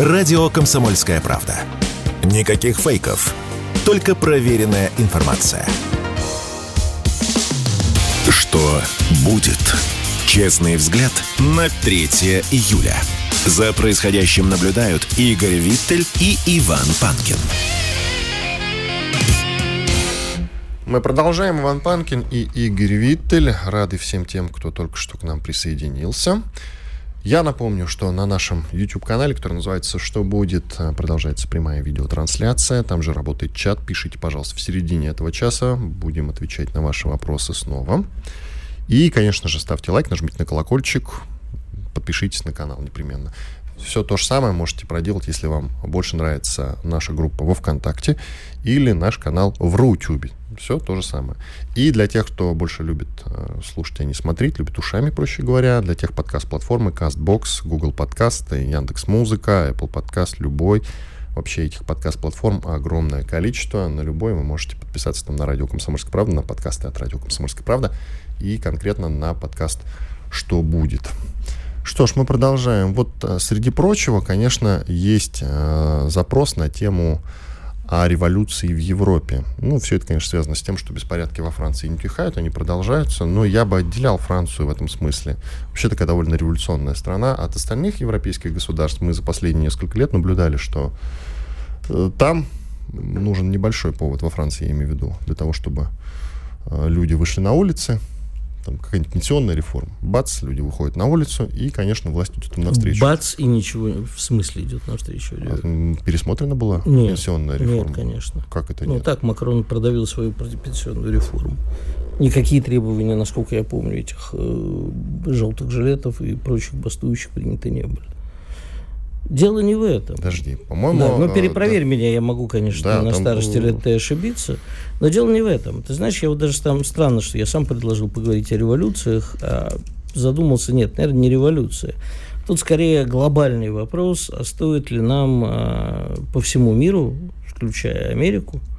Радио «Комсомольская правда». Никаких фейков, только проверенная информация. Что будет? Честный взгляд на 3 июля. За происходящим наблюдают Игорь Виттель и Иван Панкин. Мы продолжаем. Иван Панкин и Игорь Виттель. Рады всем тем, кто только что к нам присоединился. Я напомню, что на нашем YouTube-канале, который называется «Что будет?», э, продолжается прямая видеотрансляция. Там же работает чат. Пишите, пожалуйста, в середине этого часа. Будем отвечать на ваши вопросы снова. И, конечно же, ставьте лайк, нажмите на колокольчик, подпишитесь на канал непременно. Все то же самое можете проделать, если вам больше нравится наша группа во ВКонтакте или наш канал в Рутюбе. Все то же самое. И для тех, кто больше любит э, слушать, а не смотреть, любит ушами, проще говоря, для тех подкаст-платформы CastBox, Google Подкаст, Яндекс Музыка, Apple Подкаст, любой. Вообще этих подкаст-платформ огромное количество. На любой вы можете подписаться там на радио «Комсомольская правда», на подкасты от радио «Комсомольская правда» и конкретно на подкаст «Что будет?». Что ж, мы продолжаем. Вот э, среди прочего, конечно, есть э, запрос на тему о революции в Европе. Ну, все это, конечно, связано с тем, что беспорядки во Франции не тихают, они продолжаются, но я бы отделял Францию в этом смысле. Вообще такая довольно революционная страна. От остальных европейских государств мы за последние несколько лет наблюдали, что э, там нужен небольшой повод, во Франции я имею в виду, для того, чтобы э, люди вышли на улицы, там какая-нибудь пенсионная реформа. Бац, люди выходят на улицу, и, конечно, власть идет им навстречу. Бац, и ничего, в смысле идет навстречу? А, пересмотрена была нет, пенсионная реформа? Нет, конечно. Как это ну, нет? Ну, так Макрон продавил свою пенсионную реформу. Никакие требования, насколько я помню, этих э, желтых жилетов и прочих бастующих приняты не были. Дело не в этом. Подожди, по-моему... Да, ну, перепроверь да. меня, я могу, конечно, да, на там... старости лет ошибиться, но дело не в этом. Ты знаешь, я вот даже там странно, что я сам предложил поговорить о революциях, а задумался, нет, наверное, не революция. Тут скорее глобальный вопрос, а стоит ли нам а, по всему миру, включая Америку, Э,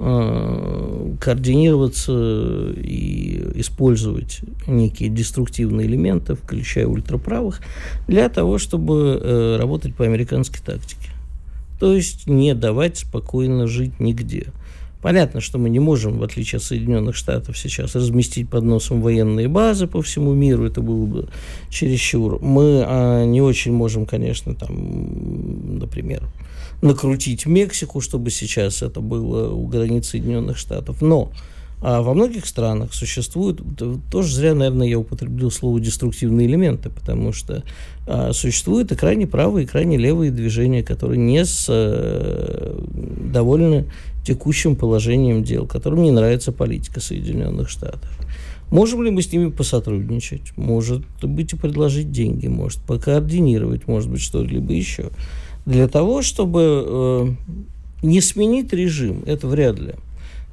координироваться и использовать некие деструктивные элементы, включая ультраправых, для того, чтобы э, работать по американской тактике. То есть не давать спокойно жить нигде. Понятно, что мы не можем, в отличие от Соединенных Штатов, сейчас разместить под носом военные базы по всему миру, это было бы чересчур. Мы а, не очень можем, конечно, там, например, накрутить Мексику, чтобы сейчас это было у границ Соединенных Штатов. Но а во многих странах существуют, тоже зря, наверное, я употребил слово деструктивные элементы, потому что а, существуют и крайне правые, и крайне левые движения, которые не с, а, довольны текущим положением дел, которым не нравится политика Соединенных Штатов. Можем ли мы с ними посотрудничать? Может быть, и предложить деньги, может, покоординировать, может быть, что-либо еще для того, чтобы э, не сменить режим, это вряд ли.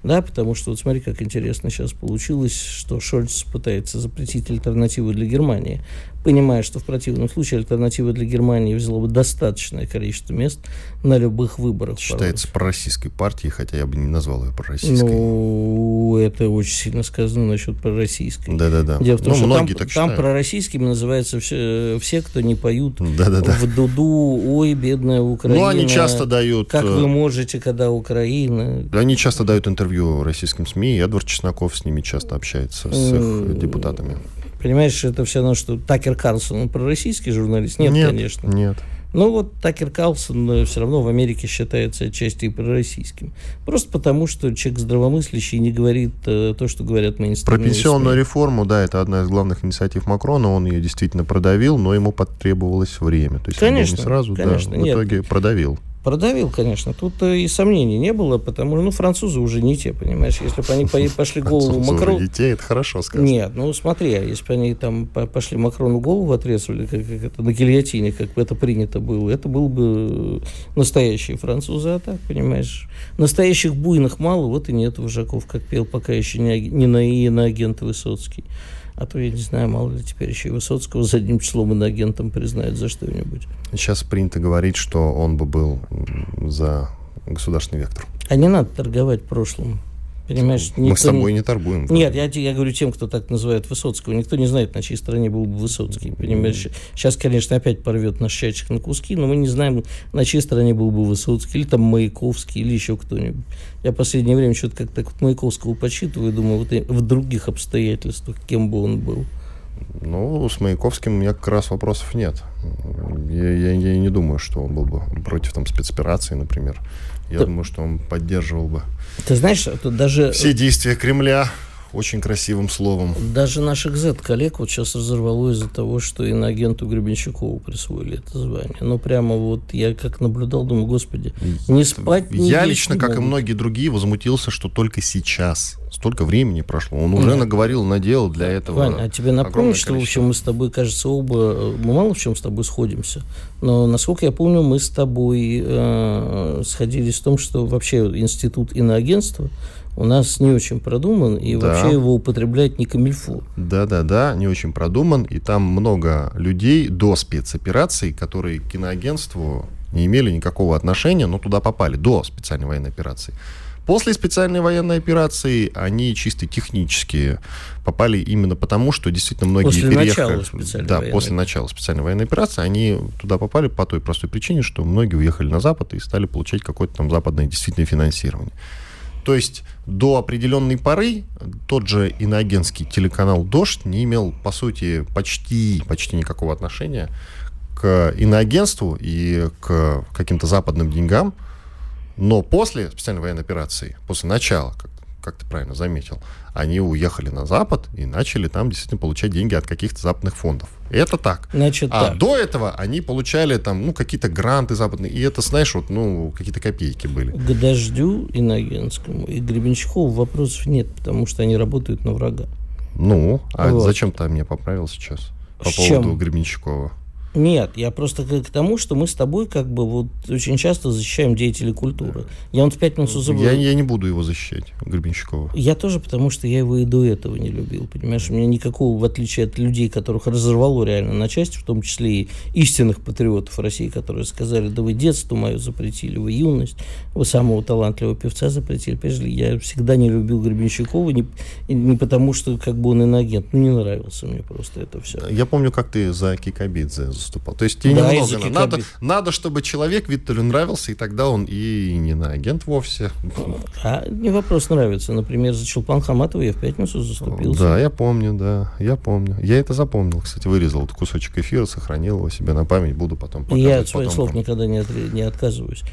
Да, потому что вот смотри, как интересно сейчас получилось, что Шольц пытается запретить альтернативу для Германии понимая, что в противном случае альтернатива для Германии взяла бы достаточное количество мест на любых выборах. Считается пророссийской партией, хотя я бы не назвал ее пророссийской. Ну, это очень сильно сказано насчет пророссийской. Да-да-да. Дело в том, ну, что многие там, так там пророссийскими называются все, все, кто не поют Да-да-да. в дуду «Ой, бедная Украина». Ну, они часто дают... Как вы э, можете, когда Украина... Они часто дают интервью российским СМИ, и Эдвард Чесноков с ними часто общается, с их депутатами. Понимаешь, это все равно, что Такер Карлсон, он пророссийский журналист? Нет, нет конечно. Нет. Но вот Такер Карлсон э, все равно в Америке считается отчасти и пророссийским. Просто потому, что человек здравомыслящий не говорит э, то, что говорят мейнстримные Про пенсионную СМИ. реформу, да, это одна из главных инициатив Макрона. Он ее действительно продавил, но ему потребовалось время. То есть конечно, он не сразу, конечно, да, в итоге продавил. Продавил, конечно. Тут э, и сомнений не было, потому что, ну, французы уже не те, понимаешь. Если бы они пошли голову Макрону... не те, это хорошо сказано. Нет, ну, смотри, а если бы они там пошли Макрону голову отрезали, как, как это на гильотине, как это принято было, это был бы настоящие французы, а так, понимаешь. Настоящих буйных мало, вот и нет вожаков, как пел пока еще не, не на иноагент Высоцкий. А то, я не знаю, мало ли теперь еще и Высоцкого за одним числом иноагентом признают за что-нибудь. Сейчас принято говорить, что он бы был за государственный вектор. А не надо торговать прошлым. Понимаешь, Мы с тобой не торгуем. Нет, я, я говорю тем, кто так называет Высоцкого. Никто не знает, на чьей стороне был бы Высоцкий. Понимаешь? Сейчас, конечно, опять порвет наш чайчик на куски, но мы не знаем, на чьей стороне был бы Высоцкий, или там Маяковский, или еще кто-нибудь. Я в последнее время что-то как-то Маяковского почитываю, думаю, вот в других обстоятельствах, кем бы он был. Ну, с Маяковским у меня как раз вопросов нет. Я, я, я не думаю, что он был бы против там, спецоперации, например. Я Ты... думаю, что он поддерживал бы Ты знаешь, тут даже... все действия Кремля очень красивым словом. Даже наших Z-коллег вот сейчас разорвало из-за того, что иноагенту Гребенщикову присвоили это звание. Ну, прямо вот я как наблюдал, думаю, господи, не спать, не Я лично, как могут. и многие другие, возмутился, что только сейчас, столько времени прошло, он уже Нет. наговорил, наделал для этого. Вань, а тебе напомню, что, в общем, мы с тобой, кажется, оба, мы мало в чем с тобой сходимся, но, насколько я помню, мы с тобой э, сходились в том, что вообще институт иноагентства у нас не очень продуман, и да. вообще его употреблять не камильфо. Да-да-да, не очень продуман, и там много людей до спецопераций, которые к киноагентству не имели никакого отношения, но туда попали до специальной военной операции. После специальной военной операции они чисто технически попали именно потому, что действительно многие после переехали. Начала специальной да, военной. после начала специальной военной операции они туда попали по той простой причине, что многие уехали на Запад и стали получать какое-то там западное действительное финансирование. То есть до определенной поры тот же иноагентский телеканал «Дождь» не имел, по сути, почти, почти никакого отношения к иноагентству и к каким-то западным деньгам. Но после специальной военной операции, после начала, как, как ты правильно заметил, они уехали на Запад и начали там действительно получать деньги от каких-то западных фондов. Это так. Значит, а так. до этого они получали там, ну, какие-то гранты западные, и это, знаешь, вот, ну, какие-то копейки были. К дождю Иногенскому и Гребенщикову вопросов нет, потому что они работают на врага. Ну, а вот. зачем ты мне поправил сейчас? По С поводу чем? Гребенщикова. Нет, я просто к, тому, что мы с тобой как бы вот очень часто защищаем деятелей культуры. Я вот в пятницу забыл... Я, я не буду его защищать, Гребенщикова. Я тоже, потому что я его и до этого не любил, понимаешь? У меня никакого, в отличие от людей, которых разорвало реально на части, в том числе и истинных патриотов России, которые сказали, да вы детство мое запретили, вы юность, вы самого талантливого певца запретили. Понимаешь, я всегда не любил Гребенщикова, не, не потому что как бы он иноагент, ну не нравился мне просто это все. Я помню, как ты за Кикабидзе выступал. То есть тебе да, немного надо, надо, чтобы человек Виктору нравился, и тогда он и не на агент вовсе. А не вопрос нравится. Например, за Чулпан Хаматова я в пятницу заступился. Да, я помню, да, я помню. Я это запомнил, кстати, вырезал этот кусочек эфира, сохранил его себе на память, буду потом показывать. Я от своих слов никогда не, от, не отказываюсь.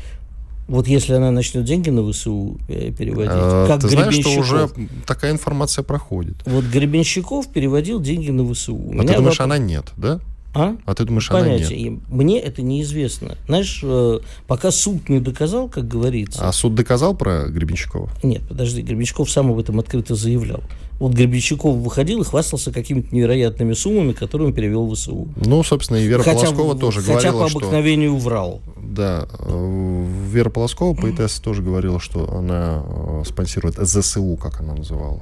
Вот если она начнет деньги на ВСУ э, переводить, а, как ты знаешь, что уже такая информация проходит. Вот Гребенщиков переводил деньги на ВСУ. А ты думаешь, вопрос... она нет, да? А? А ты думаешь, Понятия. она нет? Мне это неизвестно. Знаешь, э, пока суд не доказал, как говорится... А суд доказал про Гребенщикова? Нет, подожди, Гребенщиков сам об этом открыто заявлял. Вот Гребенщиков выходил и хвастался какими-то невероятными суммами, которые он перевел в ВСУ. Ну, собственно, и Вера хотя, Полоскова тоже хотя говорила, по обыкновению что... врал. Да, э, Вера Полоскова, поэтесса, тоже говорила, что она э, спонсирует ЗСУ, как она называла.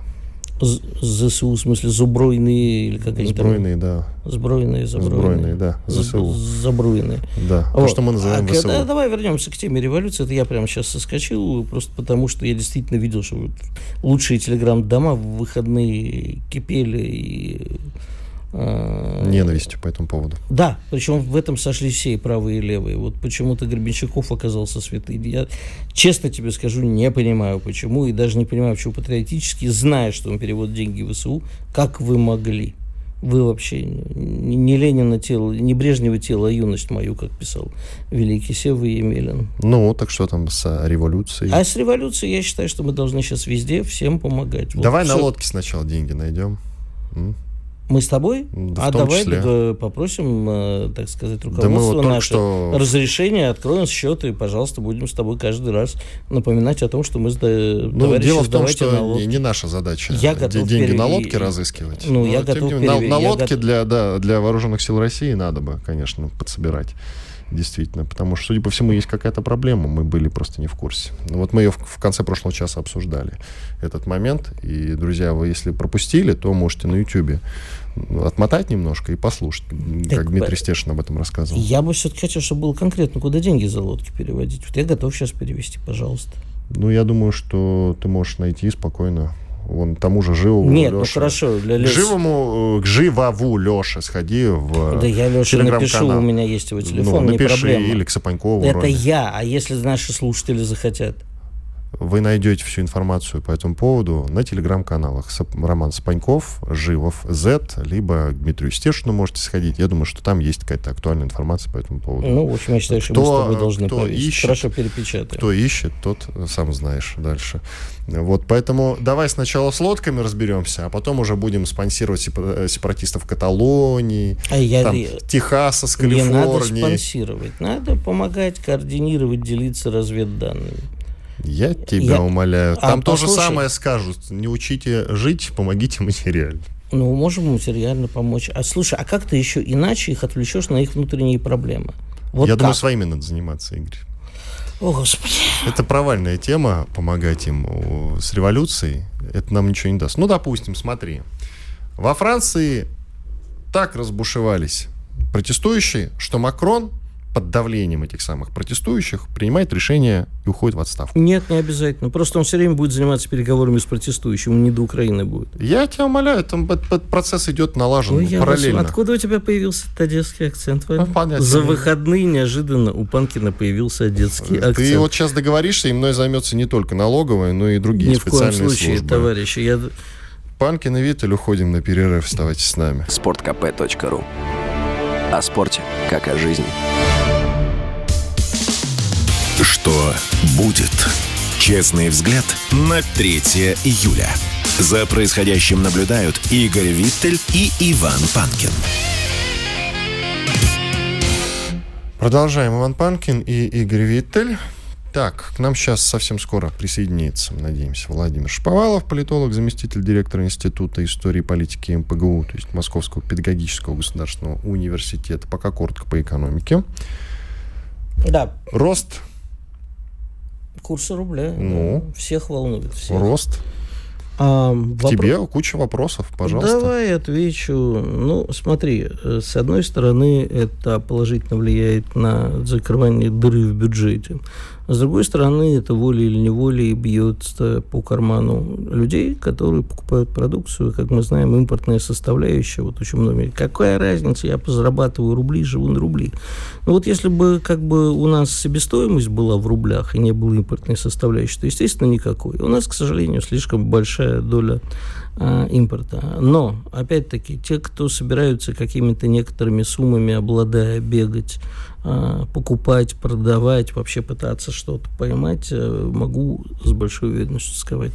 ЗСУ, в смысле, Зубройные или как они Збройные, да. Збройные, Забройные. да, ЗСУ. Забруйные. Да, вот. то, что мы называем а, ВСУ. Да, давай вернемся к теме революции. Это я прямо сейчас соскочил, просто потому что я действительно видел, что лучшие телеграм-дома в выходные кипели и Ненавистью по этому поводу. Да, причем в этом сошли все, и правые, и левые. Вот почему-то Гребенщиков оказался святым. Я, честно тебе скажу, не понимаю, почему, и даже не понимаю, почему патриотически, зная, что он переводит деньги в ВСУ, как вы могли? Вы вообще не, Ленина тело, не Брежнева тело, а юность мою, как писал великий Сева Емелин. Ну, так что там с революцией? А с революцией я считаю, что мы должны сейчас везде всем помогать. Давай вот на лодке сначала деньги найдем. Мы с тобой? Да, а давай числе. попросим, э, так сказать, руководство да вот наше что... разрешение, откроем счет и, пожалуйста, будем с тобой каждый раз напоминать о том, что мы с ну, дело в том, что не, не наша задача я готов деньги перев... на лодке разыскивать. Ну, я готов перев... на, на лодке готов... для, да, для вооруженных сил России надо бы, конечно, подсобирать действительно, потому что, судя по всему, есть какая-то проблема, мы были просто не в курсе. Ну, вот мы ее в, в конце прошлого часа обсуждали, этот момент, и, друзья, вы если пропустили, то можете на YouTube отмотать немножко и послушать, так, как Дмитрий Стешин об этом рассказывал. Я бы все-таки хотел, чтобы было конкретно, куда деньги за лодки переводить. Вот я готов сейчас перевести, пожалуйста. Ну, я думаю, что ты можешь найти спокойно Вон тому же Живому Нет, Леше. ну хорошо. Для К Живому, к Живову Леше сходи в Да я Леше напишу, у меня есть его телефон, ну, напиши, не проблема. или к Сапанькову. Это вроде. я, а если наши слушатели захотят? Вы найдете всю информацию по этому поводу на телеграм-каналах. Роман Спаньков, Живов, Z, либо к Дмитрию Стешину можете сходить. Я думаю, что там есть какая-то актуальная информация по этому поводу. Ну, в общем, я считаю, что кто, мы с тобой должны кто ищет, Хорошо перепечатаем. Кто ищет, тот сам знаешь дальше. Вот, поэтому давай сначала с лодками разберемся, а потом уже будем спонсировать сепаратистов Каталонии, а я, там, Техаса с Калифорнией. Не надо спонсировать, надо помогать, координировать, делиться разведданными. Я тебя я... умоляю. А, Там а, то же самое скажут. Не учите жить, помогите материально. Ну, можем материально помочь. А слушай, а как ты еще иначе их отвлечешь на их внутренние проблемы? Вот Я как? думаю, своими надо заниматься, Игорь. О, Господи. Это провальная тема, помогать им с революцией. Это нам ничего не даст. Ну, допустим, смотри. Во Франции так разбушевались протестующие, что Макрон под давлением этих самых протестующих принимает решение и уходит в отставку. Нет, не обязательно. Просто он все время будет заниматься переговорами с протестующими, не до Украины будет. Я тебя умоляю, там процесс идет налажен Ой, параллельно. Вас... Откуда у тебя появился одесский акцент? Ну, понятно. За выходные неожиданно у Панкина появился одесский акцент. Ты вот сейчас договоришься, и мной займется не только налоговая, но и другие Ни специальные службы. Ни в коем случае, службы. товарищи. Я... Панкин и Виттель уходим на перерыв. Оставайтесь с нами. Спорткп.ру О спорте, как о жизни. Что будет? Честный взгляд на 3 июля. За происходящим наблюдают Игорь Виттель и Иван Панкин. Продолжаем. Иван Панкин и Игорь Виттель. Так, к нам сейчас совсем скоро присоединится, надеемся, Владимир Шповалов, политолог, заместитель директора Института истории и политики МПГУ, то есть Московского педагогического государственного университета, пока коротко по экономике. Да. Рост Курсы рубля. Ну, да. Всех волнует. Всех. Рост. А, К тебе куча вопросов, пожалуйста. Давай отвечу. Ну, смотри, э, с одной стороны, это положительно влияет на закрывание дыры в бюджете. С другой стороны, это волей или неволей бьет по карману людей, которые покупают продукцию. Как мы знаем, импортная составляющая, вот очень много. Какая разница, я зарабатываю рубли, живу на рубли. Ну вот если бы как бы у нас себестоимость была в рублях и не было импортной составляющей, то, естественно, никакой. У нас, к сожалению, слишком большая доля а, импорта. Но, опять-таки, те, кто собираются какими-то некоторыми суммами, обладая, бегать покупать, продавать, вообще пытаться что-то поймать, э, могу с большой уверенностью сказать,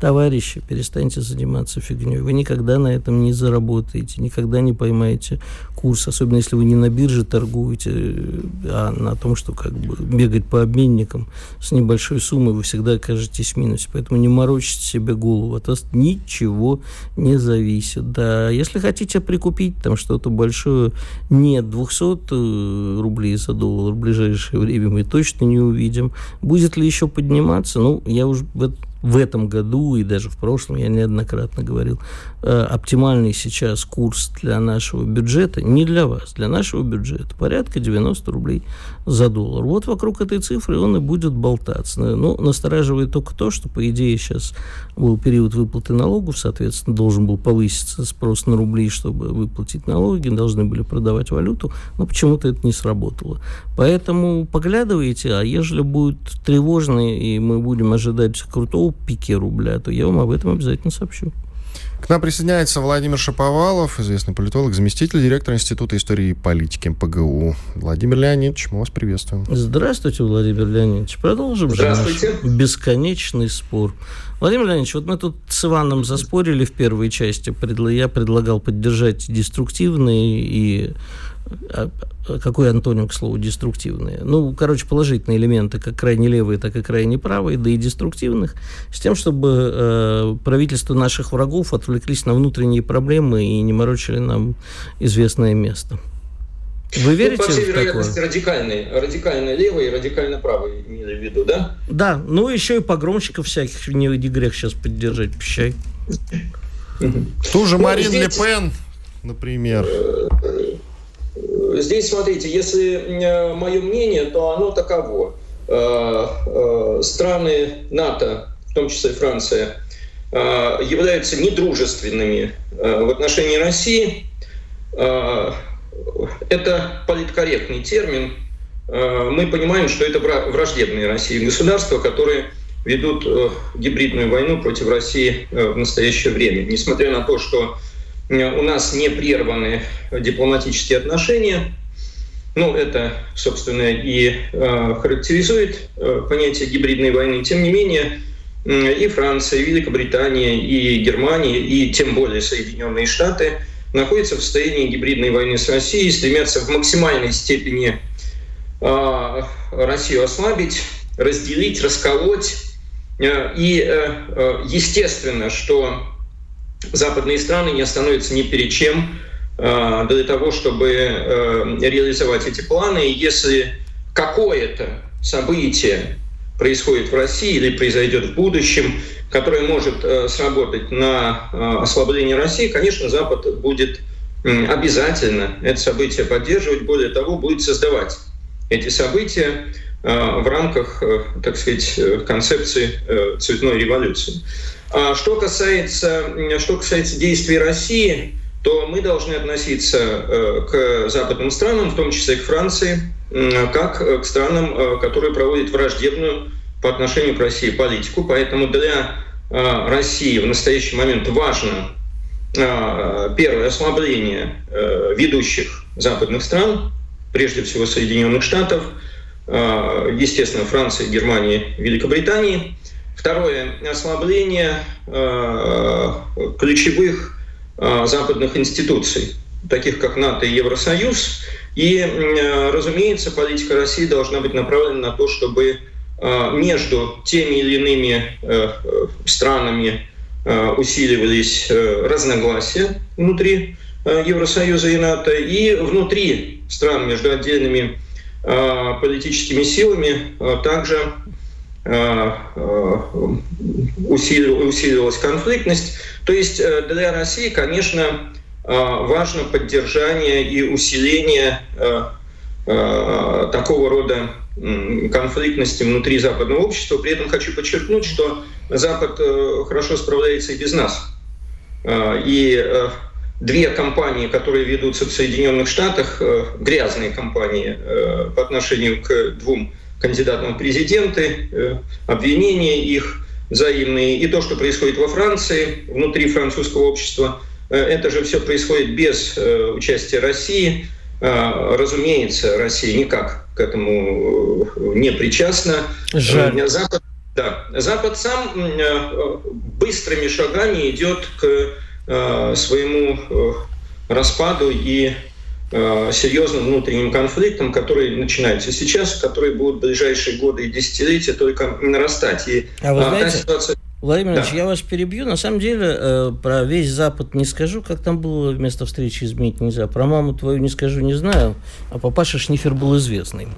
товарищи, перестаньте заниматься фигней. Вы никогда на этом не заработаете, никогда не поймаете курс, особенно если вы не на бирже торгуете, а на том, что как бы бегать по обменникам с небольшой суммой вы всегда окажетесь в минусе. Поэтому не морочите себе голову, от вас ничего не зависит. Да, если хотите прикупить там что-то большое, нет, 200 э, рублей за доллар в ближайшее время мы точно не увидим. Будет ли еще подниматься? Ну, я уже в этом году и даже в прошлом, я неоднократно говорил, э, оптимальный сейчас курс для нашего бюджета, не для вас, для нашего бюджета, порядка 90 рублей за доллар. Вот вокруг этой цифры он и будет болтаться. Ну, настораживает только то, что, по идее, сейчас был период выплаты налогов, соответственно, должен был повыситься спрос на рубли, чтобы выплатить налоги, должны были продавать валюту, но почему-то это не сработало. Поэтому поглядывайте, а ежели будет тревожно, и мы будем ожидать крутого пике рубля, то я вам об этом обязательно сообщу. К нам присоединяется Владимир Шаповалов, известный политолог, заместитель директора Института истории и политики МПГУ. Владимир Леонидович, мы вас приветствуем. Здравствуйте, Владимир Леонидович. Продолжим же наш бесконечный спор. Владимир Леонидович, вот мы тут с Иваном заспорили в первой части. Я предлагал поддержать деструктивные и какой антоним, к слову, деструктивные? Ну, короче, положительные элементы, как крайне левые, так и крайне правые, да и деструктивных, с тем, чтобы э, правительство наших врагов отвлеклись на внутренние проблемы и не морочили нам известное место. Вы верите ну, по всей вероятности, такое? радикальный, радикально левый и радикально правый имели в виду, да? Да, ну еще и погромщиков всяких, не, не грех сейчас поддержать, пищай. Ту же ну, Марин Ле Пен, например. Здесь, смотрите, если э, мое мнение, то оно таково. страны НАТО, в том числе Франция, являются недружественными в отношении России, это политкорректный термин. Мы понимаем, что это враждебные России государства, которые ведут гибридную войну против России в настоящее время. Несмотря на то, что у нас не прерваны дипломатические отношения. Ну, это, собственно, и э, характеризует э, понятие гибридной войны. Тем не менее, и Франция, и Великобритания, и Германия, и тем более Соединенные Штаты находятся в состоянии гибридной войны с Россией, стремятся в максимальной степени э, Россию ослабить, разделить, расколоть. Э, и естественно, что западные страны не остановятся ни перед чем э, для того, чтобы э, реализовать эти планы. И если какое-то событие происходит в России или произойдет в будущем, которое может э, сработать на ослабление России, конечно, Запад будет обязательно это событие поддерживать, более того, будет создавать эти события в рамках, так сказать, концепции цветной революции. А что касается, что касается действий России, то мы должны относиться э, к западным странам, в том числе к Франции, как к странам, э, которые проводят враждебную по отношению к России политику. Поэтому для э, России в настоящий момент важно первое ослабление ведущих западных стран, прежде всего Соединенных Штатов, естественно, Франции, Германии, Великобритании – Второе – ослабление э, ключевых э, западных институций, таких как НАТО и Евросоюз. И, э, разумеется, политика России должна быть направлена на то, чтобы между теми или иными странами усиливались разногласия внутри Евросоюза и НАТО, и внутри стран между отдельными политическими силами также Э, э, усиливалась конфликтность. То есть э, для России, конечно, важно поддержание и усиление такого рода конфликтности внутри западного общества. При этом хочу подчеркнуть, что Запад хорошо справляется и без нас. И две компании, которые ведутся в Соединенных Штатах, грязные компании по отношению к двум кандидатам в президенты, э, обвинения их взаимные. И то, что происходит во Франции, внутри французского общества, э, это же все происходит без э, участия России. Разумеется, Россия никак к этому не причастна. Жаль. Запад, да, Запад сам быстрыми шагами идет к своему распаду и серьезным внутренним конфликтам, которые начинаются сейчас, которые будут в ближайшие годы и десятилетия только нарастать. И, а вы знаете, ситуация... Владимир Ильич, да. я вас перебью. На самом деле, э, про весь Запад не скажу, как там было вместо встречи изменить нельзя. Про маму твою не скажу, не знаю. А папаша Шнифер был известный.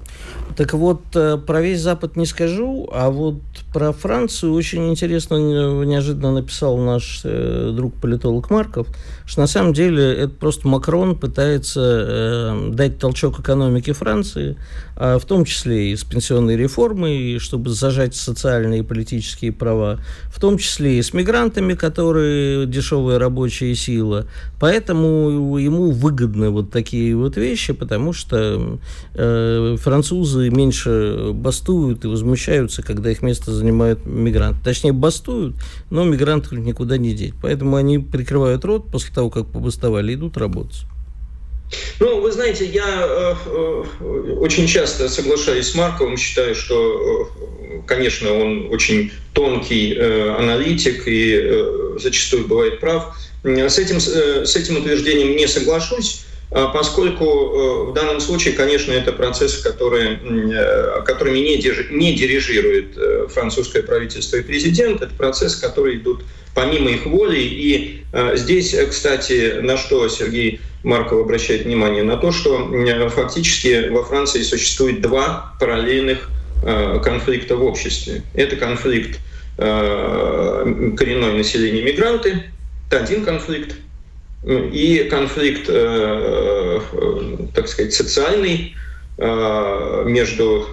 Так вот, э, про весь Запад не скажу, а вот про Францию очень интересно, неожиданно написал наш э, друг-политолог Марков, что на самом деле это просто Макрон пытается э, дать толчок экономике Франции, а в том числе и с пенсионной реформой, чтобы зажать социальные и политические права, в том числе и с мигрантами, которые дешевая рабочая сила. Поэтому ему выгодны вот такие вот вещи, потому что э, французы меньше бастуют и возмущаются, когда их место занимают мигранты. Точнее, бастуют, но мигрантов никуда не деть. Поэтому они прикрывают рот после того, как побастовали, идут работать. Ну, вы знаете, я э, очень часто соглашаюсь с Марковым, считаю, что, э, конечно, он очень тонкий э, аналитик и э, зачастую бывает прав. С этим, э, с этим утверждением не соглашусь. А поскольку э, в данном случае, конечно, это процесс, который, э, которыми не, не дирижирует э, французское правительство и президент, это процесс, который идут помимо их воли. И здесь, кстати, на что Сергей Марков обращает внимание, на то, что фактически во Франции существует два параллельных конфликта в обществе. Это конфликт коренное население мигранты, это один конфликт, и конфликт, э, э, так сказать, социальный э, между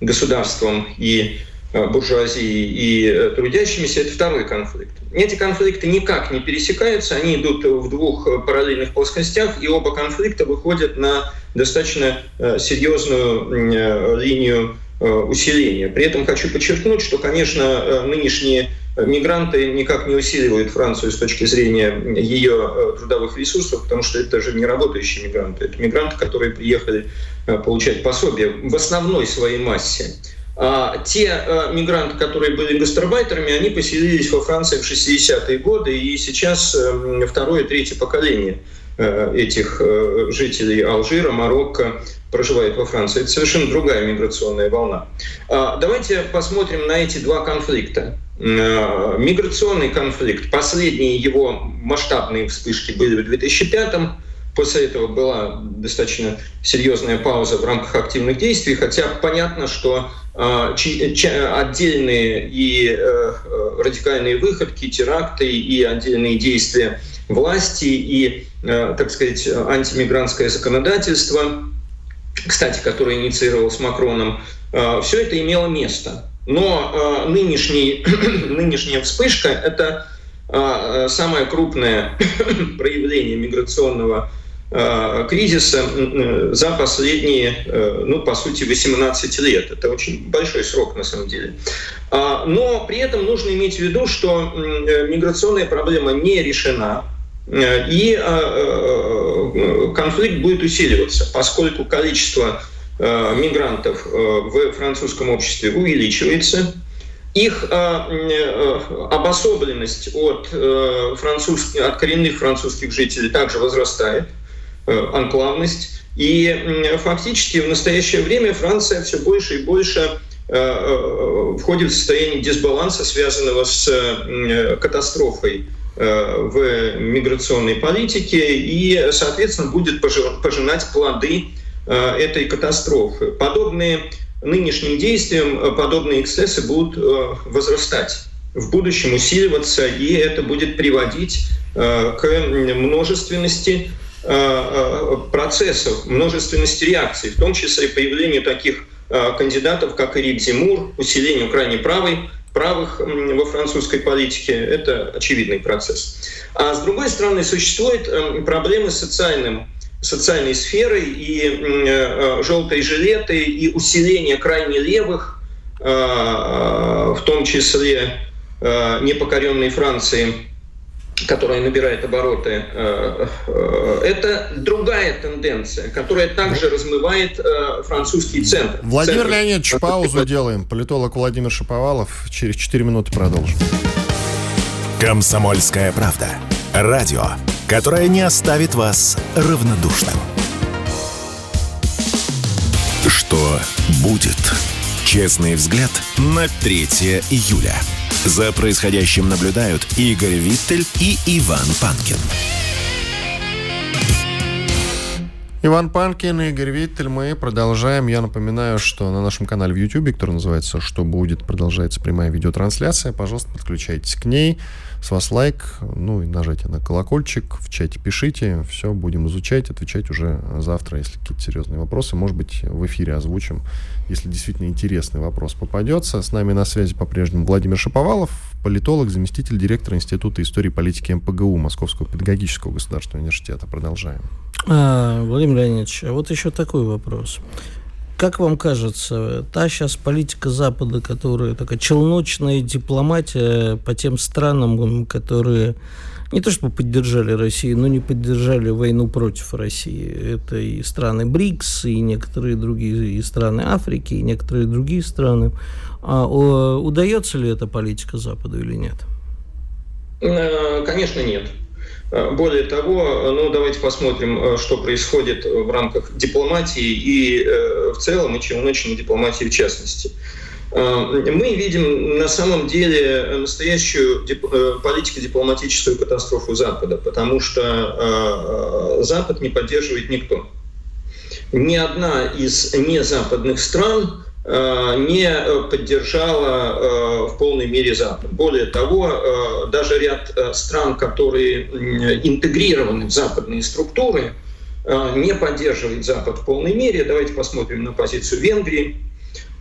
государством и буржуазией и трудящимися, это второй конфликт. Эти конфликты никак не пересекаются, они идут в двух параллельных плоскостях, и оба конфликта выходят на достаточно серьезную линию усиления. При этом хочу подчеркнуть, что, конечно, нынешние Мигранты никак не усиливают Францию с точки зрения ее э, трудовых ресурсов, потому что это же не работающие мигранты. Это мигранты, которые приехали э, получать пособие в основной своей массе. А те э, мигранты, которые были гастарбайтерами, они поселились во Франции в 60-е годы, и сейчас э, второе, третье поколение этих э, жителей Алжира, Марокко проживает во Франции. Это совершенно другая миграционная волна. А давайте посмотрим на эти два конфликта. Э, миграционный конфликт, последние его масштабные вспышки были в 2005 После этого была достаточно серьезная пауза в рамках активных действий, хотя понятно, что э, отдельные и э, радикальные выходки, теракты и отдельные действия власти и, так сказать, антимигрантское законодательство, кстати, которое инициировал с Макроном, все это имело место. Но э, нынешний, нынешняя вспышка – это э, самое крупное проявление миграционного э, кризиса э, за последние, э, ну, по сути, 18 лет. Это очень большой срок, на самом деле. А, но при этом нужно иметь в виду, что э, миграционная проблема не решена, э, и конфликт будет усиливаться, поскольку количество Э, мигрантов э, в французском обществе увеличивается. Их э, обособленность от, французских, от коренных французских жителей также возрастает, анклавность. И фактически в настоящее время Франция все больше и больше входит в состояние дисбаланса, связанного с катастрофой в миграционной политике и, соответственно, будет пожинать плоды Э, этой катастрофы. Подобные нынешним действиям, э, подобные эксцессы будут э, возрастать в будущем усиливаться, и это будет приводить к множественности процессов, множественности реакций, в том числе появлению таких кандидатов, как Ирик Зимур, усилению крайне правой, правых во французской политике. Это очевидный процесс. А с другой стороны, существуют проблемы с социальным социальной сферы и э, желтые жилеты, и усиление крайне левых, э, в том числе э, непокоренной Франции, которая набирает обороты, это другая тенденция, которая также размывает французский центр. Владимир центр. Леонидович, паузу делаем. Политолог Владимир Шаповалов. Через 4 минуты продолжим. Комсомольская правда. Радио которая не оставит вас равнодушным. Что будет? Честный взгляд на 3 июля. За происходящим наблюдают Игорь Виттель и Иван Панкин. Иван Панкин, Игорь Виттель, мы продолжаем. Я напоминаю, что на нашем канале в YouTube, который называется «Что будет?», продолжается прямая видеотрансляция. Пожалуйста, подключайтесь к ней. С вас лайк, ну и нажатие на колокольчик, в чате пишите, все будем изучать, отвечать уже завтра, если какие-то серьезные вопросы, может быть, в эфире озвучим, если действительно интересный вопрос попадется. С нами на связи по-прежнему Владимир Шаповалов, политолог, заместитель директора Института истории политики МПГУ Московского педагогического государственного университета. Продолжаем. А, Владимир Леонидович, а вот еще такой вопрос. Как вам кажется, та сейчас политика Запада, которая такая челночная дипломатия по тем странам, которые не то чтобы поддержали Россию, но не поддержали войну против России. Это и страны БРИКС, и некоторые другие и страны Африки, и некоторые другие страны. А удается ли эта политика Западу или нет? Э, конечно, нет. Э, более того, ну давайте посмотрим, э, что происходит в рамках дипломатии и в целом, и челночной дипломатии в частности. Мы видим на самом деле настоящую политико-дипломатическую катастрофу Запада, потому что Запад не поддерживает никто. Ни одна из незападных стран Э, не поддержала э, в полной мере Запад. Более того, э, даже ряд стран, которые интегрированы в западные структуры, не поддерживает Запад в полной мере. Давайте посмотрим на позицию Венгрии.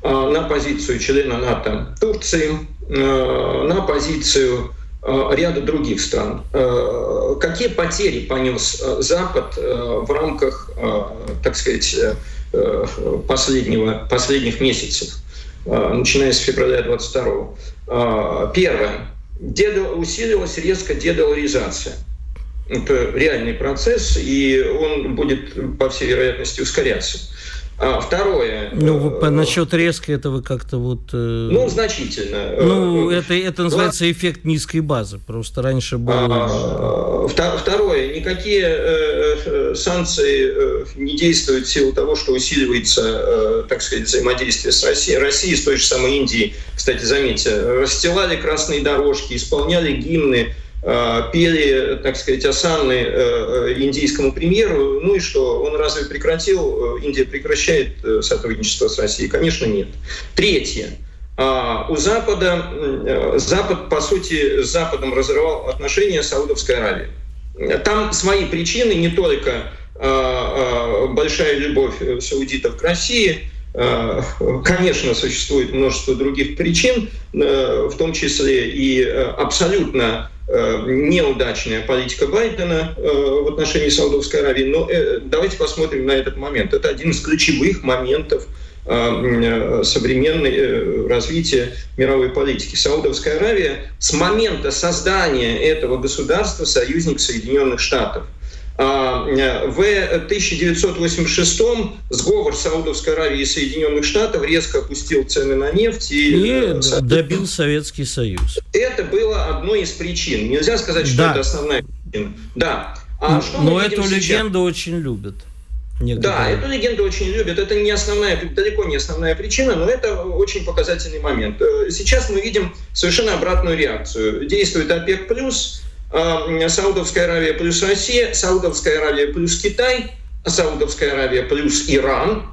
На позицию члена НАТО Турции, на позицию ряда других стран. Какие потери понес Запад в рамках, так сказать, последнего, последних месяцев, начиная с февраля 22 Первое. Усилилась резко дедоларизация – это реальный процесс, и он будет, по всей вероятности, ускоряться. А второе. Ну, по, насчет резко этого как-то вот... Э, ну, значительно. Ну, это, это называется ну, эффект низкой базы. Просто раньше было... А, второе. Никакие э, э, санкции э, не действуют в силу того, что усиливается, э, так сказать, взаимодействие с Россией. Россия с той же самой Индией, кстати, заметьте, расстилали красные дорожки, исполняли гимны, Э, пели, так сказать, осанны э, э, индийскому премьеру. Ну и что, он разве прекратил, Индия прекращает сотрудничество с Россией? Конечно, нет. Третье. А, у Запада, Запад, по сути, с Западом разрывал отношения с Саудовской Аравией. Там свои причины, не только большая любовь саудитов к России, Конечно, существует множество других причин, в том числе и абсолютно Э, неудачная политика Байдена э, в отношении Саудовской Аравии. Но э, давайте посмотрим на этот момент. Это один из ключевых моментов современной развития мировой политики. Саудовская Аравия с момента создания этого государства союзник Соединенных Штатов – в 1986 сговор Саудовской Аравии и Соединенных Штатов резко опустил цены на нефть и, и э, добил Советский Союз. Это было одной из причин. Нельзя сказать, что да. это основная причина. Да. А что Но эту сейчас? легенду очень любят. Некоторые. Да, эту легенду очень любят. Это не основная, далеко не основная причина, но это очень показательный момент. Э, сейчас мы видим совершенно обратную реакцию. Действует ОПЕК+, плюс Саудовская Аравия плюс Россия, Саудовская Аравия плюс Китай, Саудовская Аравия плюс Иран,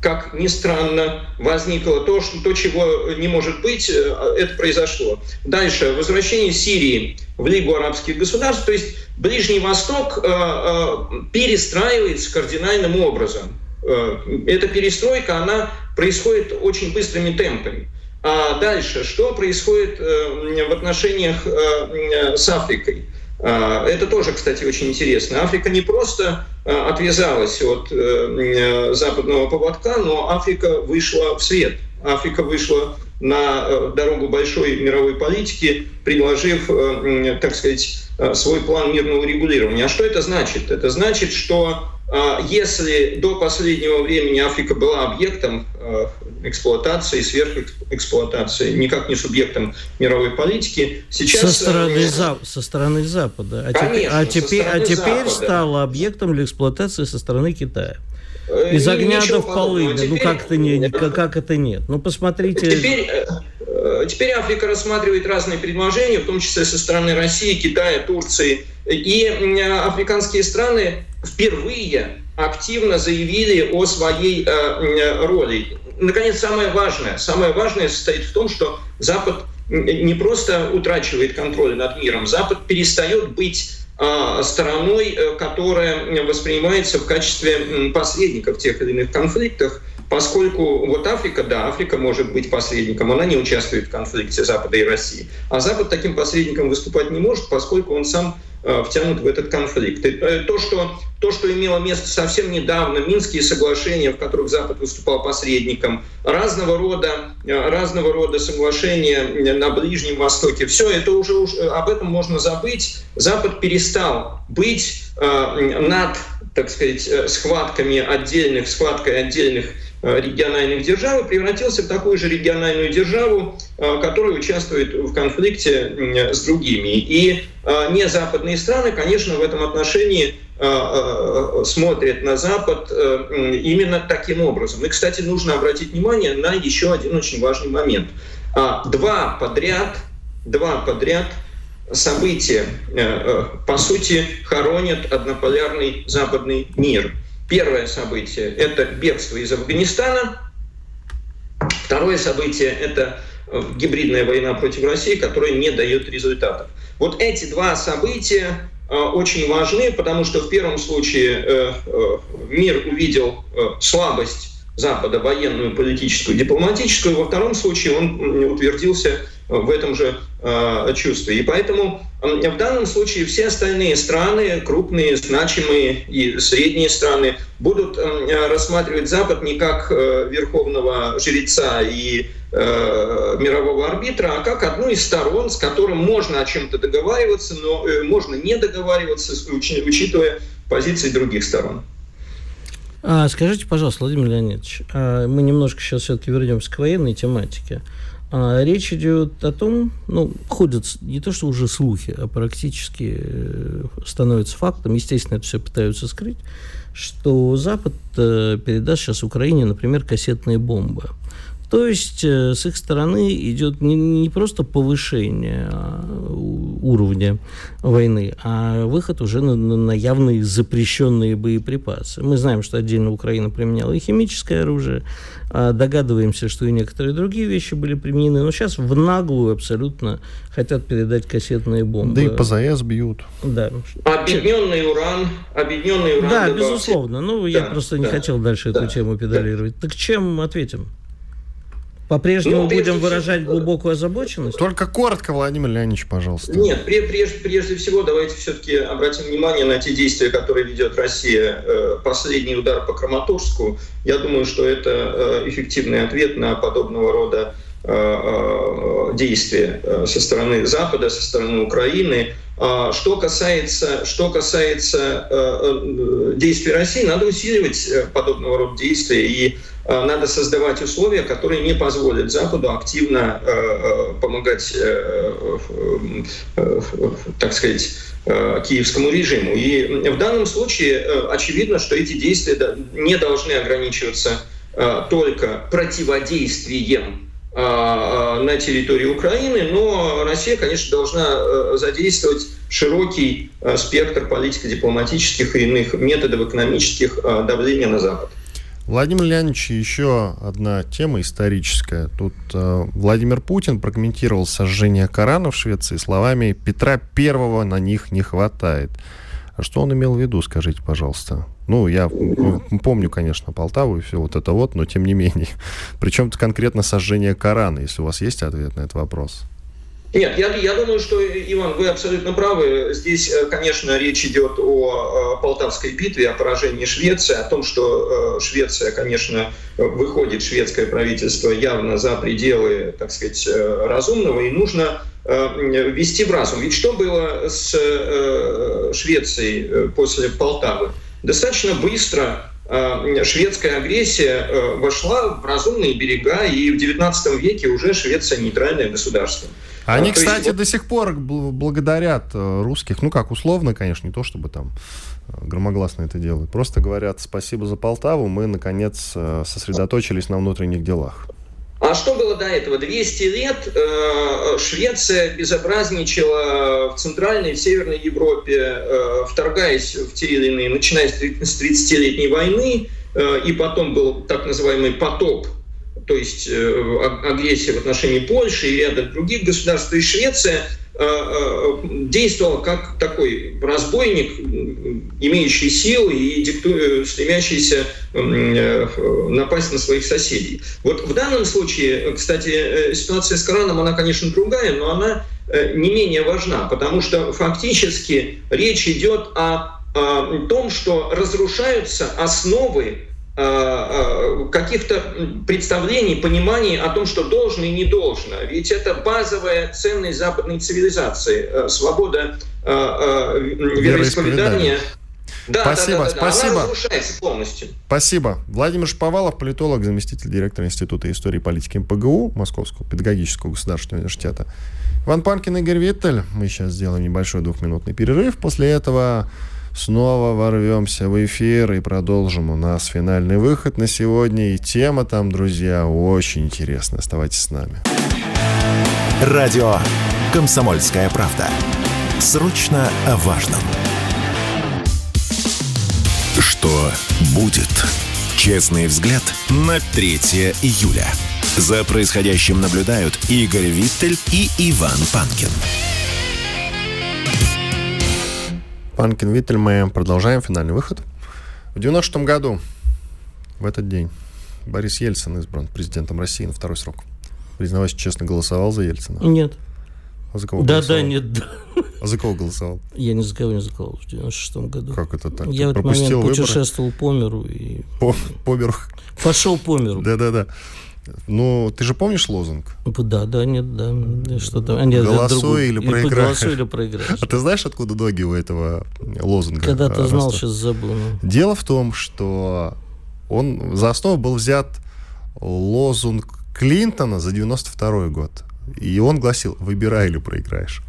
как ни странно, возникло то, что, то, чего не может быть, э, это произошло. Дальше, возвращение Сирии в Лигу арабских государств, то есть Ближний Восток э, э, перестраивается кардинальным образом. Эта перестройка, она происходит очень быстрыми темпами. А дальше, что происходит э, в отношениях э, с Африкой? А, это тоже, кстати, очень интересно. Африка не просто э, отвязалась от западного поводка, но Африка вышла в свет. Африка вышла на дорогу большой мировой политики, предложив, так сказать, свой план мирного регулирования. А что это значит? Это значит, что если до последнего времени Африка была объектом э, эксплуатации, сверхэксплуатации, никак не субъектом мировой политики, сейчас... Со стороны, э, за, со стороны Запада. А Конечно, теперь, а теперь, а теперь стала объектом для эксплуатации со стороны Китая. Э, Из огня до полыни. Ну как это, не, как, как это нет? Ну посмотрите... Теперь, теперь Африка рассматривает разные предложения, в том числе со стороны России, Китая, Турции. И африканские страны впервые активно заявили о своей э, роли. Наконец, самое важное. Самое важное состоит в том, что Запад не просто утрачивает контроль над миром, Запад перестает быть э, стороной, э, которая воспринимается в качестве посредника в тех или иных конфликтах, поскольку вот Африка, да, Африка может быть посредником, она не участвует в конфликте Запада и России, а Запад таким посредником выступать не может, поскольку он сам втянут в этот конфликт. И э, то, что, то, что имело место совсем недавно, Минские соглашения, в которых Запад выступал посредником, разного рода, э, разного рода соглашения на Ближнем Востоке, все это уже, об этом можно забыть. Запад перестал быть над, так сказать, схватками отдельных, схваткой отдельных Э, региональных держав и превратился в такую же региональную державу, э, которая участвует в конфликте с другими. И э, не западные страны, конечно, в этом отношении смотрят на Запад именно таким образом. И, кстати, нужно обратить внимание на еще один очень важный момент. А, два подряд, два подряд события, по сути, хоронят однополярный западный мир – Первое событие – это бегство из Афганистана. Второе событие – это э, гибридная война против России, которая не дает результатов. Вот эти два события э, очень важны, потому что в первом случае э, мир увидел слабость Запада военную, политическую, дипломатическую. Во втором случае он утвердился в этом же э, чувстве. И поэтому э, в данном случае все остальные страны, крупные, значимые и средние страны, будут э, рассматривать Запад не как э, верховного жреца и э, мирового арбитра, а как одну из сторон, с которым можно о чем-то договариваться, но э, можно не договариваться, учитывая позиции других сторон. А, скажите, пожалуйста, Владимир Леонидович, а мы немножко сейчас все-таки вернемся к военной тематике. А речь идет о том, ну, ходят не то, что уже слухи, а практически э, становится фактом, естественно, это все пытаются скрыть, что Запад э, передаст сейчас Украине, например, кассетные бомбы. То есть э, с их стороны идет не, не просто повышение а, уровня войны, а выход уже на, на явные запрещенные боеприпасы. Мы знаем, что отдельно Украина применяла и химическое оружие, а догадываемся, что и некоторые другие вещи были применены, но сейчас в наглую абсолютно хотят передать кассетные бомбы. Да и по ЗАЭС бьют. Да. Объединенный уран, объединенный уран. Да, безусловно. Ну, да, я просто не да, хотел дальше да, эту тему педалировать. Да. Так чем ответим? По-прежнему ну, будем выражать всего, глубокую озабоченность? Только коротко, Владимир Леонидович, пожалуйста. Нет, прежде, прежде всего давайте все-таки обратим внимание на те действия, которые ведет Россия. Э, последний удар по Краматорску, я думаю, что это э, эффективный ответ на подобного рода э, действия со стороны Запада, со стороны Украины. А что касается, что касается действий России, надо усиливать подобного рода действия и надо создавать условия, которые не позволят Западу активно э, э, помогать, так сказать, киевскому режиму. И в данном случае очевидно, что эти действия не должны ограничиваться только противодействием на территории Украины, но Россия, конечно, должна задействовать широкий спектр политико-дипломатических и иных методов экономических давления на Запад. Владимир Леонидович, еще одна тема историческая. Тут э, Владимир Путин прокомментировал сожжение Корана в Швеции словами «Петра Первого на них не хватает». А что он имел в виду, скажите, пожалуйста? Ну, я помню, конечно, Полтаву и все вот это вот, но тем не менее. Причем конкретно сожжение Корана, если у вас есть ответ на этот вопрос. Нет, я, я думаю, что, Иван, вы абсолютно правы. Здесь, э, конечно, речь идет о э, Полтавской битве, о поражении Швеции, о том, что э, Швеция, конечно, выходит, шведское правительство явно за пределы, так сказать, разумного, и нужно ввести в разум. Ведь что было с Швецией после Полтавы? Достаточно быстро шведская агрессия вошла в разумные берега, и в XIX веке уже Швеция нейтральное государство. Они, кстати, есть... до сих пор благодарят э, русских, ну как условно, конечно, не то чтобы там э, громогласно это делают. Просто говорят спасибо за Полтаву, мы наконец э, сосредоточились на внутренних делах. А что было до этого? 200 лет Швеция безобразничала в Центральной и в Северной Европе, вторгаясь в те или иные, начиная с 30-летней войны, и потом был так называемый потоп то есть э, агрессия в отношении Польши и ряда других государств, и Швеция э, э, действовала как такой разбойник, имеющий силы и дикту... стремящийся напасть на своих соседей. Вот в данном случае, кстати, ситуация с Кораном, она, конечно, другая, но она не менее важна, потому что фактически речь идет о, о том, что разрушаются основы каких-то представлений, пониманий о том, что должно и не должно. Ведь это базовая ценность западной цивилизации. Э, свобода вероисповедания. Да, спасибо, да, да, да, спасибо. Она разрушается полностью. Спасибо. Владимир Шповалов, политолог, заместитель директора Института истории и политики МПГУ Московского педагогического государственного университета. Иван Панкин, Игорь Виттель. Мы сейчас сделаем небольшой двухминутный перерыв. После этого снова ворвемся в эфир и продолжим. У нас финальный выход на сегодня. И тема там, друзья, очень интересная. Оставайтесь с нами. Радио «Комсомольская правда». Срочно о важном. Что будет? Честный взгляд на 3 июля. За происходящим наблюдают Игорь Виттель и Иван Панкин. Панкин Виттель, мы продолжаем финальный выход. В 96 году, в этот день, Борис Ельцин избран президентом России на второй срок. Признавайся, честно, голосовал за Ельцина? Нет. А за кого да, голосовал? да, нет, да. А за кого голосовал? Я ни за кого не голосовал в 96 году. Как это так? Я Ты в этот момент пропустил выборы? путешествовал по миру и По, по миру. пошел по миру. Да-да-да. Ну, ты же помнишь лозунг? Да, да, нет, да. Что там? А, нет, Голосуй другой. или проиграешь. Голосуй или проиграешь. А ты знаешь, откуда ноги у этого лозунга? Когда-то а, знал, сейчас забыл. ну. Дело в том, что он за основу был взят лозунг Клинтона за 92 год. И он гласил, выбирай или проиграешь.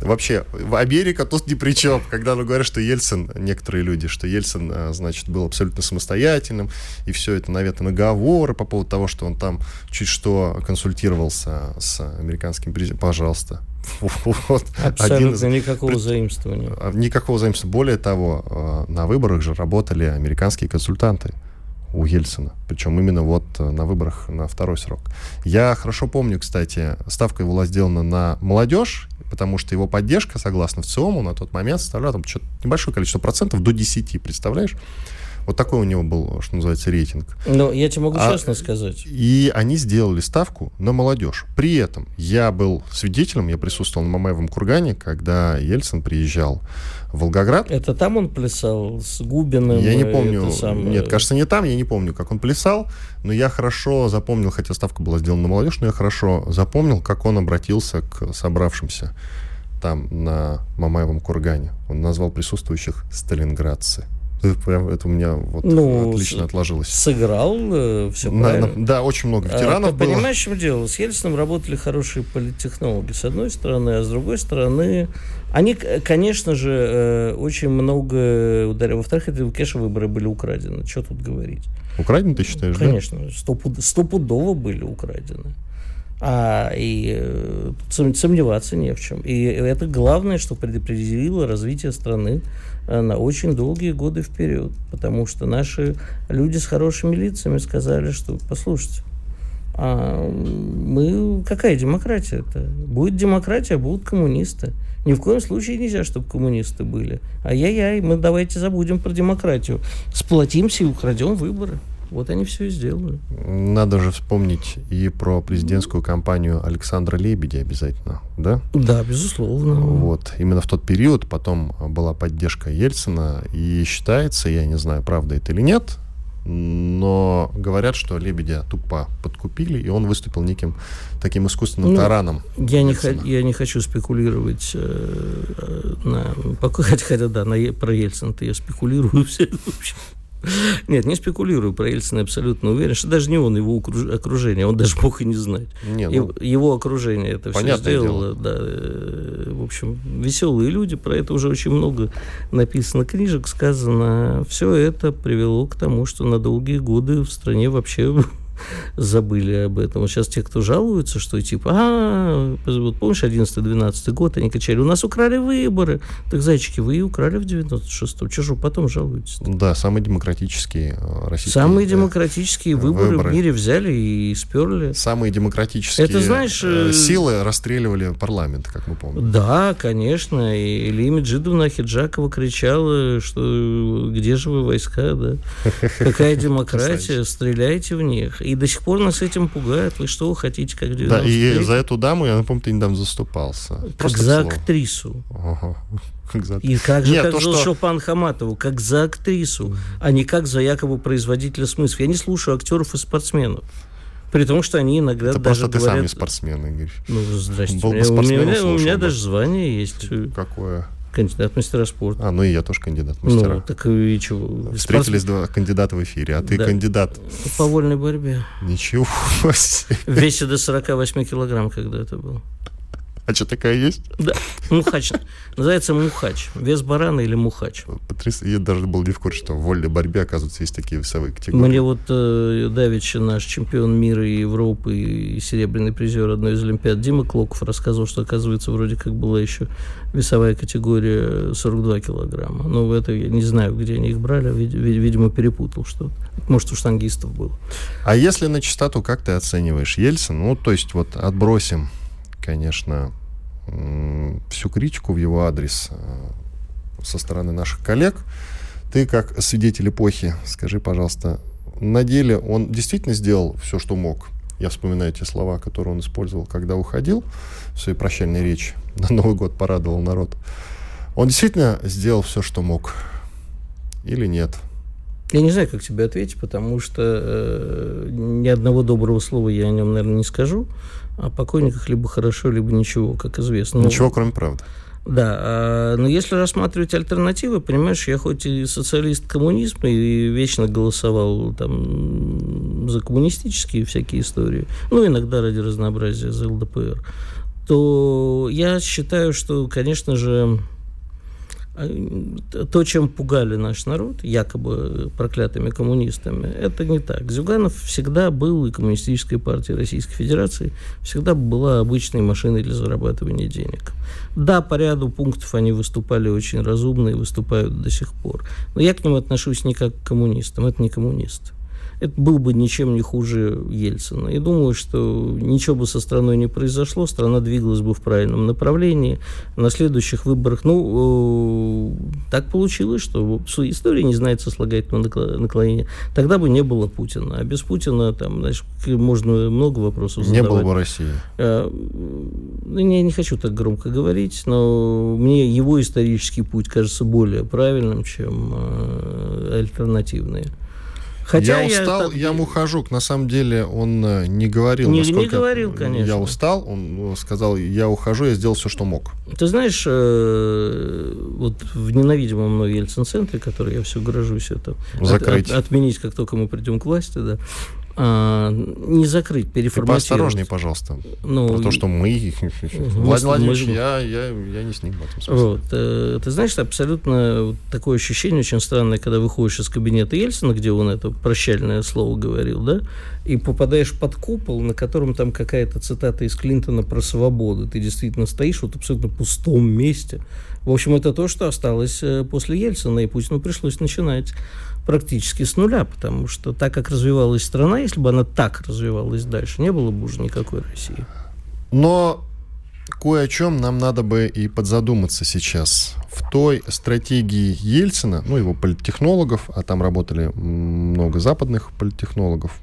Вообще, в Америка тут ни при чем. Когда ну, говорят, что Ельцин, некоторые люди, что Ельцин, а, значит, был абсолютно самостоятельным, и все это наветы наговоры по поводу того, что он там чуть что консультировался с американским президентом. Пожалуйста. Вот. Абсолютно Один из- никакого заимствования. а, Никакого заимствования. Более того, э, на выборах же работали американские консультанты у Ельцина. Причем именно вот э, на выборах на второй срок. Я хорошо помню, кстати, ставка была сделана на молодежь, потому что его поддержка, согласно ВЦИОМу, на тот момент составляла там что-то небольшое количество процентов, до 10, представляешь? Вот такой у него был, что называется, рейтинг. Но я тебе могу А- честно сказать. И они сделали ставку на молодежь. При этом я был свидетелем, я присутствовал на Мамаевом кургане, когда Ельцин приезжал в Волгоград. Это там он плясал с Губиным? Я не помню, самое? нет, кажется, не там, я не помню, как он плясал, но я хорошо запомнил, хотя ставка была сделана на молодежь, но я хорошо запомнил, как он обратился к собравшимся там на Мамаевом кургане. Он назвал присутствующих сталинградцы. Прям, это у меня вот Ну, отлично отложилось. Сыграл, все На- правильно. на- да, очень много ветеранов А, было. Понимаешь, в чем дело? С Ельцином работали хорошие политтехнологи, с одной стороны, а с другой стороны, они, конечно же, э, очень много ударили. Во-вторых, это, конечно, выборы были украдены. Что тут говорить? Украден, ты считаешь, да? Конечно, стопуд- стопудово были украдены. А, и э, сом- сомневаться не в чем. И это главное, что предопределило развитие страны э, на очень долгие годы вперед. Потому что наши люди с хорошими лицами сказали, что, послушайте, а мы какая демократия это? Будет демократия, будут коммунисты. Ни в коем случае нельзя, чтобы коммунисты были. Ай-яй-яй, мы давайте забудем про демократию. Сплотимся и украдем выборы. Вот они все и сделали. Надо же вспомнить и про президентскую кампанию Александра Лебедя обязательно, да? Да, безусловно. Вот. Именно в тот период потом была поддержка Ельцина, и считается, я не знаю, правда это или нет, но говорят, что Лебедя тупо подкупили, и он выступил неким таким искусственным Ну, тараном. Я не, х- я не хочу спекулировать э, э, на, пока- хотя, да, на, про Ельцина-то я спекулирую все, в общем. Нет, не спекулирую про Ельцина, абсолютно уверен, что даже не он, его окруж- окружение, он даже мог и не знать. Не, ну, Его, окружение это все сделало. Да, э, в общем, веселые люди, про это уже очень много написано книжек, сказано. Все это привело к тому, что на долгие годы в стране вообще забыли об этом. Вот сейчас те, кто жалуются, что типа, а, вот помнишь, 11-12 год, они кричали, у нас украли выборы. Так, зайчики, вы и украли в 96-м. Чего же вы потом жалуетесь? да, самый демократический э, российский... Самые э, демократические выборы, выборы. в мире взяли и сперли. Самые демократические Это, знаешь, э, силы расстреливали парламент, как мы помним. Да, конечно. И Илья Меджидовна Хиджакова кричала, что где же вы войска, да? Какая демократия, стреляйте в них. И до сих пор нас этим пугают. Вы что, хотите, как в Да, и 93-м? за эту даму, я напомню, ты недавно заступался. Как Просто за актрису. Ага. Как за- И как же Нет, как то, за что- Шопан Хаматову, как за актрису, а не как за якобы производителя смысла. Я не слушаю актеров и спортсменов. При том, что они иногда Это даже просто ты сам говорят... не спортсмен, Игорь. Ну, здрасте. Был У меня, у меня- у меня даже звание есть. Какое? Кандидат мастера спорта. А, ну и я тоже кандидат мастера. Ну, так и чего? Встретились два кандидата в эфире, а ты Да. кандидат. По вольной борьбе. Ничего себе. В весе до 48 килограмм, когда это был. А что такая есть? Да, мухач. Называется мухач. Вес барана или мухач. Потрясающе. Я даже был не в курсе, что в вольной борьбе, оказывается, есть такие весовые категории. Мне вот э, Давич, наш чемпион мира и Европы и серебряный призер одной из Олимпиад Дима Клоков рассказывал, что, оказывается, вроде как была еще весовая категория 42 килограмма. Но это я не знаю, где они их брали. Вид- ви- видимо, перепутал что-то. Может, у штангистов было. А если на чистоту, как ты оцениваешь Ельцин? Ну, то есть вот отбросим, конечно, всю критику в его адрес э, со стороны наших коллег. Ты как свидетель эпохи, скажи, пожалуйста, на деле он действительно сделал все, что мог. Я вспоминаю те слова, которые он использовал, когда уходил в своей прощальной речи. На Новый год порадовал народ. Он действительно сделал все, что мог. Или нет? Я не знаю, как тебе ответить, потому что э, ни одного доброго слова я о нем, наверное, не скажу. О покойниках либо хорошо, либо ничего, как известно. Ничего, кроме правды. Да, а, но если рассматривать альтернативы, понимаешь, я хоть и социалист коммунизма и вечно голосовал там за коммунистические всякие истории, ну, иногда ради разнообразия за ЛДПР, то я считаю, что, конечно же, то, чем пугали наш народ, якобы проклятыми коммунистами, это не так. Зюганов всегда был, и Коммунистическая партия Российской Федерации всегда была обычной машиной для зарабатывания денег. Да, по ряду пунктов они выступали очень разумно и выступают до сих пор. Но я к ним отношусь не как к коммунистам, это не коммунист это был бы ничем не хуже Ельцина. И думаю, что ничего бы со страной не произошло, страна двигалась бы в правильном направлении. На следующих выборах, ну, э, так получилось, что история не знает сослагательного наклонения. Тогда бы не было Путина. А без Путина, там, знаешь, можно много вопросов задавать. Не было бы России. Э, ну, я не хочу так громко говорить, но мне его исторический путь кажется более правильным, чем э, альтернативные. Хотя я устал, я, так... я ухожу. На самом деле он э, не говорил, не, насколько не говорил, конечно. я устал. Он э, сказал, я ухожу, я сделал все, что мог. Ты знаешь, э, вот в ненавидимом мной Ельцин-центре, который я все грожусь это Закрыть. От, от, отменить, как только мы придем к власти, да, а, не закрыть, переформатировать. Ты поосторожнее, пожалуйста. Ну, Про то, что мы... Владимир Владимирович, я, я, я не с ним в этом смысле. Вот. Э, ты знаешь, абсолютно такое ощущение очень странное, когда выходишь из кабинета Ельцина, где он это прощальное слово говорил, да, и попадаешь под купол, на котором там какая-то цитата из Клинтона про свободу. Ты действительно стоишь вот абсолютно пустом месте. В общем, это то, что осталось э, после Ельцина, и Путину пришлось начинать практически с нуля, потому что так как развивалась страна, если бы она так развивалась дальше, не было бы уже никакой России. Но кое о чем нам надо бы и подзадуматься сейчас. В той стратегии Ельцина, ну, его политтехнологов, а там работали много западных политтехнологов,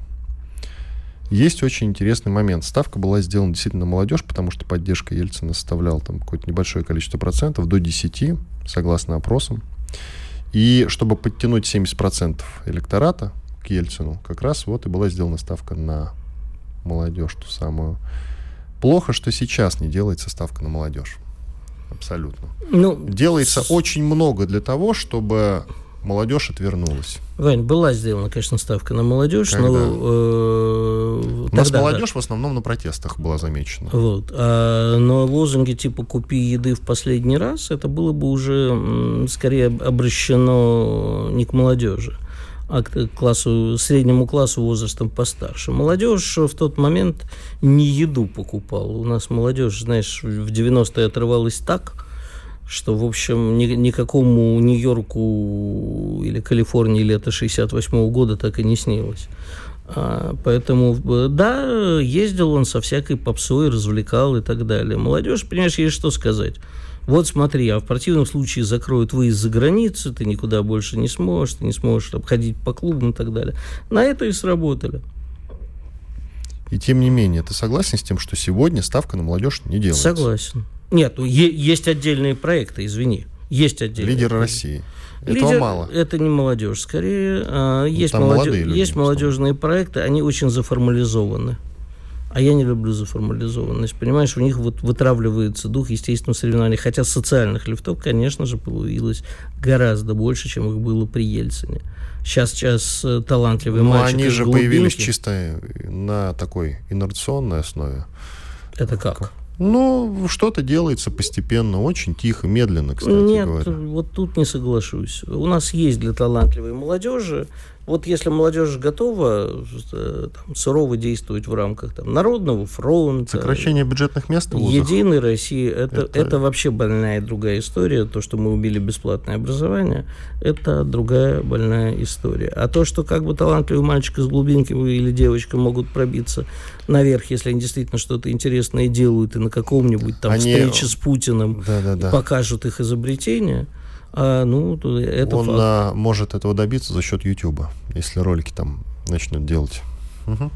есть очень интересный момент. Ставка была сделана действительно на молодежь, потому что поддержка Ельцина составляла там какое-то небольшое количество процентов, до 10, согласно опросам. И чтобы подтянуть 70% электората к Ельцину, как раз вот и была сделана ставка на молодежь, ту самую. Плохо, что сейчас не делается ставка на молодежь. Абсолютно. Ну, Делается очень много для того, чтобы молодежь отвернулась. Вань, была сделана, конечно, ставка на молодежь, Когда? но... Э, У нас молодежь да. в основном на протестах была замечена. Вот. А, но лозунги типа «купи еды в последний раз» это было бы уже скорее обращено не к молодежи, а к классу, среднему классу возрастом постарше. Молодежь в тот момент не еду покупала. У нас молодежь, знаешь, в 90-е отрывалась так, что, в общем, ни, никакому Нью-Йорку или Калифорнии лета 68 -го года так и не снилось. А, поэтому, да, ездил он со всякой попсой, развлекал и так далее. Молодежь, понимаешь, есть что сказать. Вот смотри, а в противном случае закроют выезд за границу, ты никуда больше не сможешь, ты не сможешь обходить по клубам и так далее. На это и сработали. И тем не менее, ты согласен с тем, что сегодня ставка на молодежь не делается? Согласен. Нет, ну, есть отдельные проекты, извини. Есть отдельные. Лидеры России. Этого Лидер, мало. Это не молодежь, скорее а, ну, есть, молодежь, люди, есть молодежные проекты, они очень заформализованы. А я не люблю заформализованность. Понимаешь, у них вот вытравливается дух естественного соревнования. Хотя социальных лифтов, конечно же, появилось гораздо больше, чем их было при Ельцине. Сейчас, сейчас э, талантливый Но мальчик они же появились чисто на такой инерционной основе. Это как? Ну, что-то делается постепенно, очень тихо, медленно, кстати Нет, говоря. вот тут не соглашусь. У нас есть для талантливой молодежи вот если молодежь готова э, там, сурово действовать в рамках там, Народного фронта... Сокращение бюджетных мест в вузах. Единой России, это, это... это вообще больная другая история. То, что мы убили бесплатное образование, это другая больная история. А то, что как бы талантливый мальчик из глубинки или девочка могут пробиться наверх, если они действительно что-то интересное делают, и на каком-нибудь там они... встрече с Путиным да, да, да. покажут их изобретение – а, ну, это Он а, может этого добиться за счет YouTube, если ролики там начнут делать. Угу.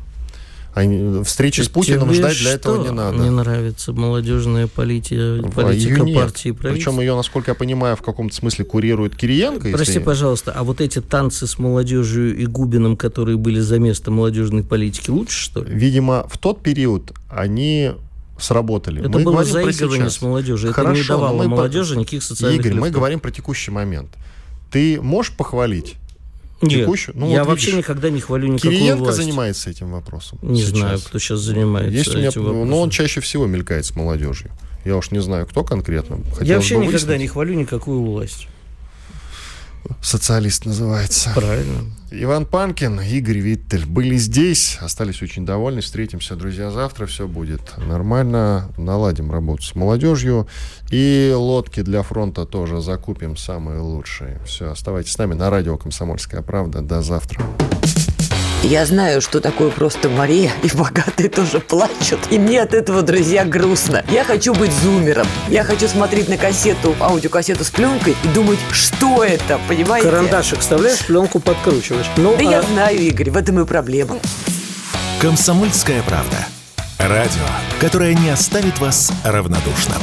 А встречи с Путиным Тебе ждать для этого не надо. Мне нравится молодежная политика, политика ее партии нет. Причем ее, насколько я понимаю, в каком-то смысле курирует Кириенко. Прости, если... пожалуйста, а вот эти танцы с молодежью и Губиным, которые были за место молодежной политики, лучше, что ли? Видимо, в тот период они сработали. Это мы было заигрывание с молодежью. Хорошо, это не давало мы молодежи по... никаких социальных Игорь, лифтов. мы говорим про текущий момент. Ты можешь похвалить нет, текущую? Ну, я вот вообще видишь, никогда не хвалю никакую Кириенко власть. занимается этим вопросом. Не сейчас. знаю, кто сейчас занимается Есть этим меня, вопросом. Но он чаще всего мелькает с молодежью. Я уж не знаю, кто конкретно. Хотелось я вообще никогда не хвалю никакую власть. Социалист называется. Правильно. Иван Панкин, Игорь Виттель были здесь, остались очень довольны. Встретимся, друзья, завтра. Все будет нормально. Наладим работу с молодежью. И лодки для фронта тоже закупим самые лучшие. Все, оставайтесь с нами на радио «Комсомольская правда». До завтра. Я знаю, что такое просто Мария, и богатые тоже плачут. И мне от этого, друзья, грустно. Я хочу быть зумером. Я хочу смотреть на кассету, аудиокассету с пленкой и думать, что это, понимаете? Карандашик вставляешь, пленку подкручиваешь. Ну, Да а... я знаю, Игорь, в этом и проблема. «Комсомольская правда». Радио, которое не оставит вас равнодушным.